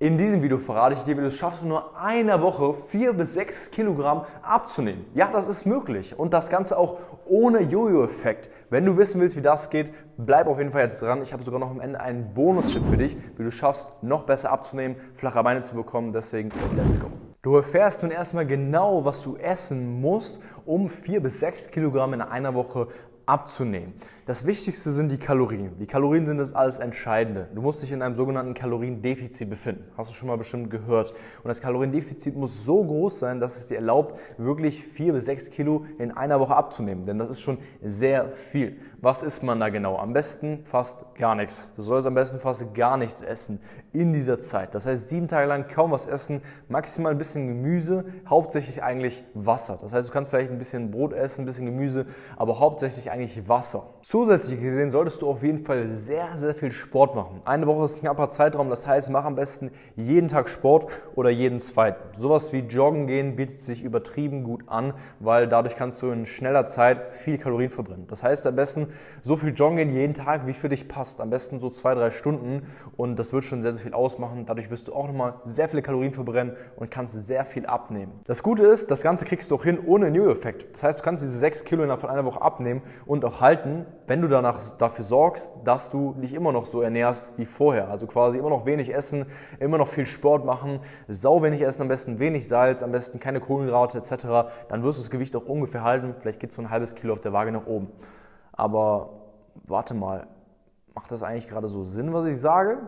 In diesem Video verrate ich dir, wie du es schaffst, in nur einer Woche 4 bis 6 Kilogramm abzunehmen. Ja, das ist möglich und das Ganze auch ohne Jojo-Effekt. Wenn du wissen willst, wie das geht, bleib auf jeden Fall jetzt dran. Ich habe sogar noch am Ende einen Bonustipp für dich, wie du schaffst, noch besser abzunehmen, flache Beine zu bekommen. Deswegen, let's go. Du erfährst nun erstmal genau, was du essen musst, um 4 bis 6 Kilogramm in einer Woche abzunehmen. Das Wichtigste sind die Kalorien. Die Kalorien sind das alles Entscheidende. Du musst dich in einem sogenannten Kaloriendefizit befinden. Hast du schon mal bestimmt gehört. Und das Kaloriendefizit muss so groß sein, dass es dir erlaubt, wirklich vier bis sechs Kilo in einer Woche abzunehmen. Denn das ist schon sehr viel. Was isst man da genau? Am besten fast gar nichts. Du sollst am besten fast gar nichts essen in dieser Zeit. Das heißt, sieben Tage lang kaum was essen, maximal ein bisschen Gemüse, hauptsächlich eigentlich Wasser. Das heißt, du kannst vielleicht ein bisschen Brot essen, ein bisschen Gemüse, aber hauptsächlich eigentlich Wasser. Zusätzlich gesehen solltest du auf jeden Fall sehr, sehr viel Sport machen. Eine Woche ist ein knapper Zeitraum, das heißt, mach am besten jeden Tag Sport oder jeden zweiten. Sowas wie Joggen gehen bietet sich übertrieben gut an, weil dadurch kannst du in schneller Zeit viel Kalorien verbrennen. Das heißt, am besten so viel Joggen gehen jeden Tag, wie für dich passt. Am besten so zwei, drei Stunden und das wird schon sehr, sehr viel ausmachen. Dadurch wirst du auch nochmal sehr viele Kalorien verbrennen und kannst sehr viel abnehmen. Das Gute ist, das Ganze kriegst du auch hin ohne New-Effekt. Das heißt, du kannst diese sechs Kilo innerhalb von einer Woche abnehmen und auch halten, wenn du danach dafür sorgst, dass du dich immer noch so ernährst wie vorher. Also quasi immer noch wenig essen, immer noch viel Sport machen, sau wenig essen, am besten wenig Salz, am besten keine Kohlenhydrate etc. Dann wirst du das Gewicht auch ungefähr halten. Vielleicht geht so ein halbes Kilo auf der Waage nach oben. Aber warte mal, macht das eigentlich gerade so Sinn, was ich sage?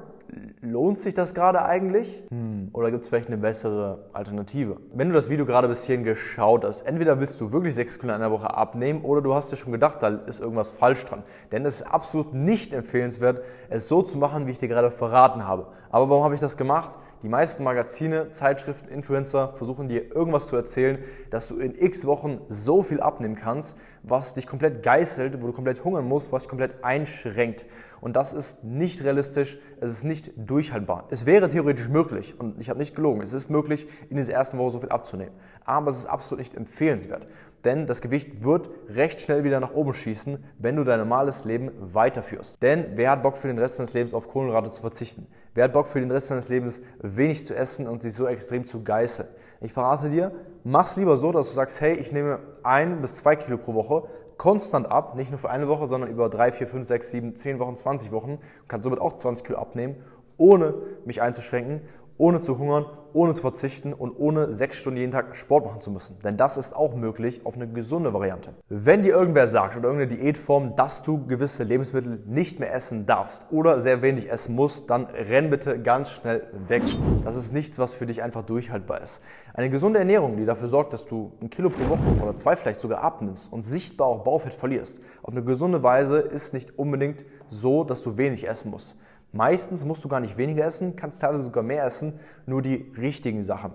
Lohnt sich das gerade eigentlich? Hm. Oder gibt es vielleicht eine bessere Alternative? Wenn du das Video gerade bis hierhin geschaut hast, entweder willst du wirklich 6 Kilo in einer Woche abnehmen oder du hast dir schon gedacht, da ist irgendwas falsch dran. Denn es ist absolut nicht empfehlenswert, es so zu machen, wie ich dir gerade verraten habe. Aber warum habe ich das gemacht? Die meisten Magazine, Zeitschriften, Influencer versuchen dir irgendwas zu erzählen, dass du in x Wochen so viel abnehmen kannst, was dich komplett geißelt, wo du komplett hungern musst, was dich komplett einschränkt. Und das ist nicht realistisch, es ist nicht durchhaltbar. Es wäre theoretisch möglich, und ich habe nicht gelogen, es ist möglich, in dieser ersten Woche so viel abzunehmen. Aber es ist absolut nicht empfehlenswert. Denn das Gewicht wird recht schnell wieder nach oben schießen, wenn du dein normales Leben weiterführst. Denn wer hat Bock für den Rest seines Lebens auf Kohlenhydrate zu verzichten? Wer hat Bock für den Rest seines Lebens wenig zu essen und sich so extrem zu geißeln? Ich verrate dir, mach's lieber so, dass du sagst, hey, ich nehme ein bis zwei Kilo pro Woche, konstant ab, nicht nur für eine Woche, sondern über drei, vier, fünf, sechs, sieben, zehn Wochen, 20 Wochen, kann somit auch 20 Kilo abnehmen, ohne mich einzuschränken ohne zu hungern, ohne zu verzichten und ohne sechs Stunden jeden Tag Sport machen zu müssen. Denn das ist auch möglich auf eine gesunde Variante. Wenn dir irgendwer sagt oder irgendeine Diätform, dass du gewisse Lebensmittel nicht mehr essen darfst oder sehr wenig essen musst, dann renn bitte ganz schnell weg. Das ist nichts, was für dich einfach durchhaltbar ist. Eine gesunde Ernährung, die dafür sorgt, dass du ein Kilo pro Woche oder zwei vielleicht sogar abnimmst und sichtbar auch Baufett verlierst, auf eine gesunde Weise ist nicht unbedingt so, dass du wenig essen musst. Meistens musst du gar nicht weniger essen, kannst teilweise sogar mehr essen, nur die richtigen Sachen.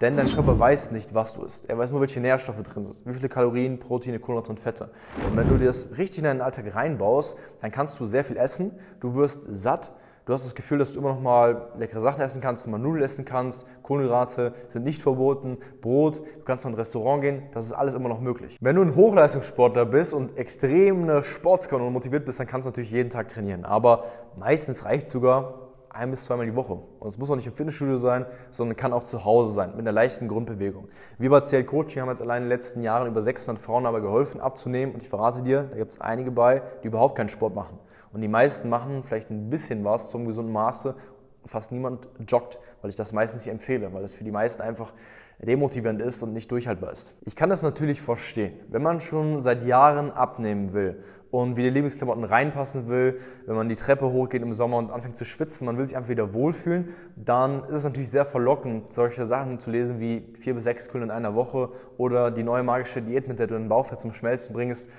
Denn dein Körper weiß nicht, was du isst. Er weiß nur, welche Nährstoffe drin sind, wie viele Kalorien, Proteine, Kohlenhydrate und Fette. Und wenn du dir das richtig in deinen Alltag reinbaust, dann kannst du sehr viel essen, du wirst satt, Du hast das Gefühl, dass du immer noch mal leckere Sachen essen kannst, mal Nudeln essen kannst. Kohlenhydrate sind nicht verboten. Brot, du kannst in ein Restaurant gehen. Das ist alles immer noch möglich. Wenn du ein Hochleistungssportler bist und extrem Sportskanone und motiviert bist, dann kannst du natürlich jeden Tag trainieren. Aber meistens reicht sogar ein bis zweimal die Woche. Und es muss auch nicht im Fitnessstudio sein, sondern kann auch zu Hause sein, mit einer leichten Grundbewegung. Wir bei CL Coaching haben jetzt allein in den letzten Jahren über 600 Frauen aber geholfen abzunehmen. Und ich verrate dir, da gibt es einige bei, die überhaupt keinen Sport machen. Und die meisten machen vielleicht ein bisschen was zum gesunden Maße. Fast niemand joggt, weil ich das meistens nicht empfehle, weil das für die meisten einfach demotivierend ist und nicht durchhaltbar ist. Ich kann das natürlich verstehen. Wenn man schon seit Jahren abnehmen will und wie die Lieblingsklamotten reinpassen will, wenn man die Treppe hochgeht im Sommer und anfängt zu schwitzen, man will sich einfach wieder wohlfühlen, dann ist es natürlich sehr verlockend, solche Sachen zu lesen wie vier bis sechs Kilo in einer Woche oder die neue magische Diät, mit der du den Bauchfett zum Schmelzen bringst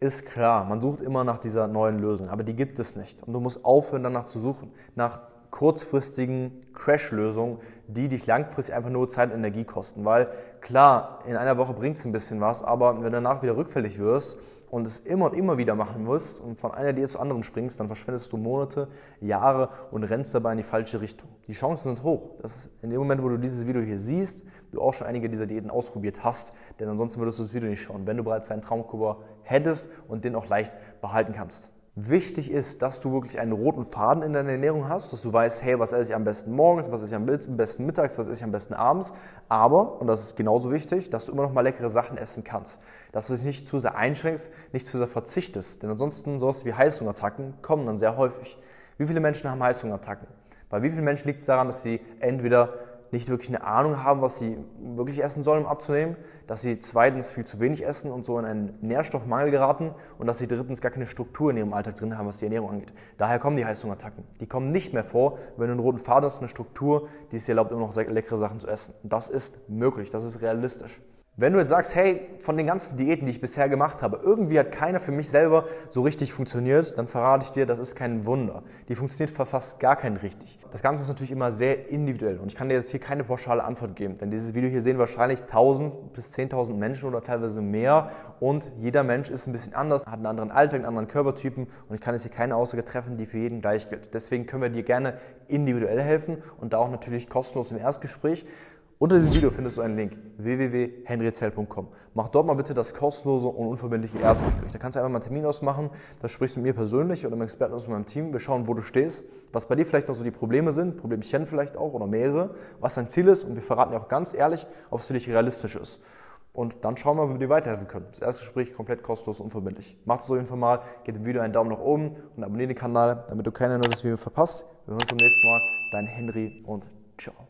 ist klar, man sucht immer nach dieser neuen Lösung, aber die gibt es nicht. Und du musst aufhören, danach zu suchen, nach kurzfristigen Crash-Lösungen, die dich langfristig einfach nur Zeit und Energie kosten. Weil klar, in einer Woche bringt es ein bisschen was, aber wenn du danach wieder rückfällig wirst und es immer und immer wieder machen musst und von einer Diät zur anderen springst, dann verschwendest du Monate, Jahre und rennst dabei in die falsche Richtung. Die Chancen sind hoch, dass in dem Moment, wo du dieses Video hier siehst, du auch schon einige dieser Diäten ausprobiert hast, denn ansonsten würdest du das Video nicht schauen, wenn du bereits deinen Traumkörper hättest und den auch leicht behalten kannst. Wichtig ist, dass du wirklich einen roten Faden in deiner Ernährung hast, dass du weißt, hey, was esse ich am besten morgens, was esse ich am besten mittags, was esse ich am besten abends. Aber, und das ist genauso wichtig, dass du immer noch mal leckere Sachen essen kannst. Dass du dich nicht zu sehr einschränkst, nicht zu sehr verzichtest. Denn ansonsten sowas wie Heißhungerattacken kommen dann sehr häufig. Wie viele Menschen haben Heißhungerattacken? Bei wie vielen Menschen liegt es daran, dass sie entweder nicht wirklich eine Ahnung haben, was sie wirklich essen sollen, um abzunehmen, dass sie zweitens viel zu wenig essen und so in einen Nährstoffmangel geraten und dass sie drittens gar keine Struktur in ihrem Alltag drin haben, was die Ernährung angeht. Daher kommen die Heißhungerattacken. Die kommen nicht mehr vor, wenn du einen roten Faden hast, eine Struktur, die es dir erlaubt, immer noch leckere Sachen zu essen. Das ist möglich, das ist realistisch. Wenn du jetzt sagst, hey, von den ganzen Diäten, die ich bisher gemacht habe, irgendwie hat keiner für mich selber so richtig funktioniert, dann verrate ich dir, das ist kein Wunder. Die funktioniert für fast gar keinen richtig. Das Ganze ist natürlich immer sehr individuell und ich kann dir jetzt hier keine pauschale Antwort geben, denn dieses Video hier sehen wahrscheinlich 1000 bis 10.000 Menschen oder teilweise mehr und jeder Mensch ist ein bisschen anders, hat einen anderen Alltag, einen anderen Körpertypen und ich kann jetzt hier keine Aussage treffen, die für jeden gleich gilt. Deswegen können wir dir gerne individuell helfen und da auch natürlich kostenlos im Erstgespräch. Unter diesem Video findest du einen Link www.henryzell.com. Mach dort mal bitte das kostenlose und unverbindliche Erstgespräch. Da kannst du einfach mal einen Termin ausmachen, da sprichst du mit mir persönlich oder mit Experten aus meinem Team. Wir schauen, wo du stehst, was bei dir vielleicht noch so die Probleme sind, Problemchen vielleicht auch oder mehrere, was dein Ziel ist und wir verraten dir auch ganz ehrlich, ob es für dich realistisch ist. Und dann schauen wir, ob wir dir weiterhelfen können. Das erste Gespräch komplett kostenlos und unverbindlich. Mach es auf jeden Fall mal, gib dem Video einen Daumen nach oben und abonniere den Kanal, damit du keine neues Video verpasst. Wir hören uns beim nächsten Mal. Dein Henry und ciao.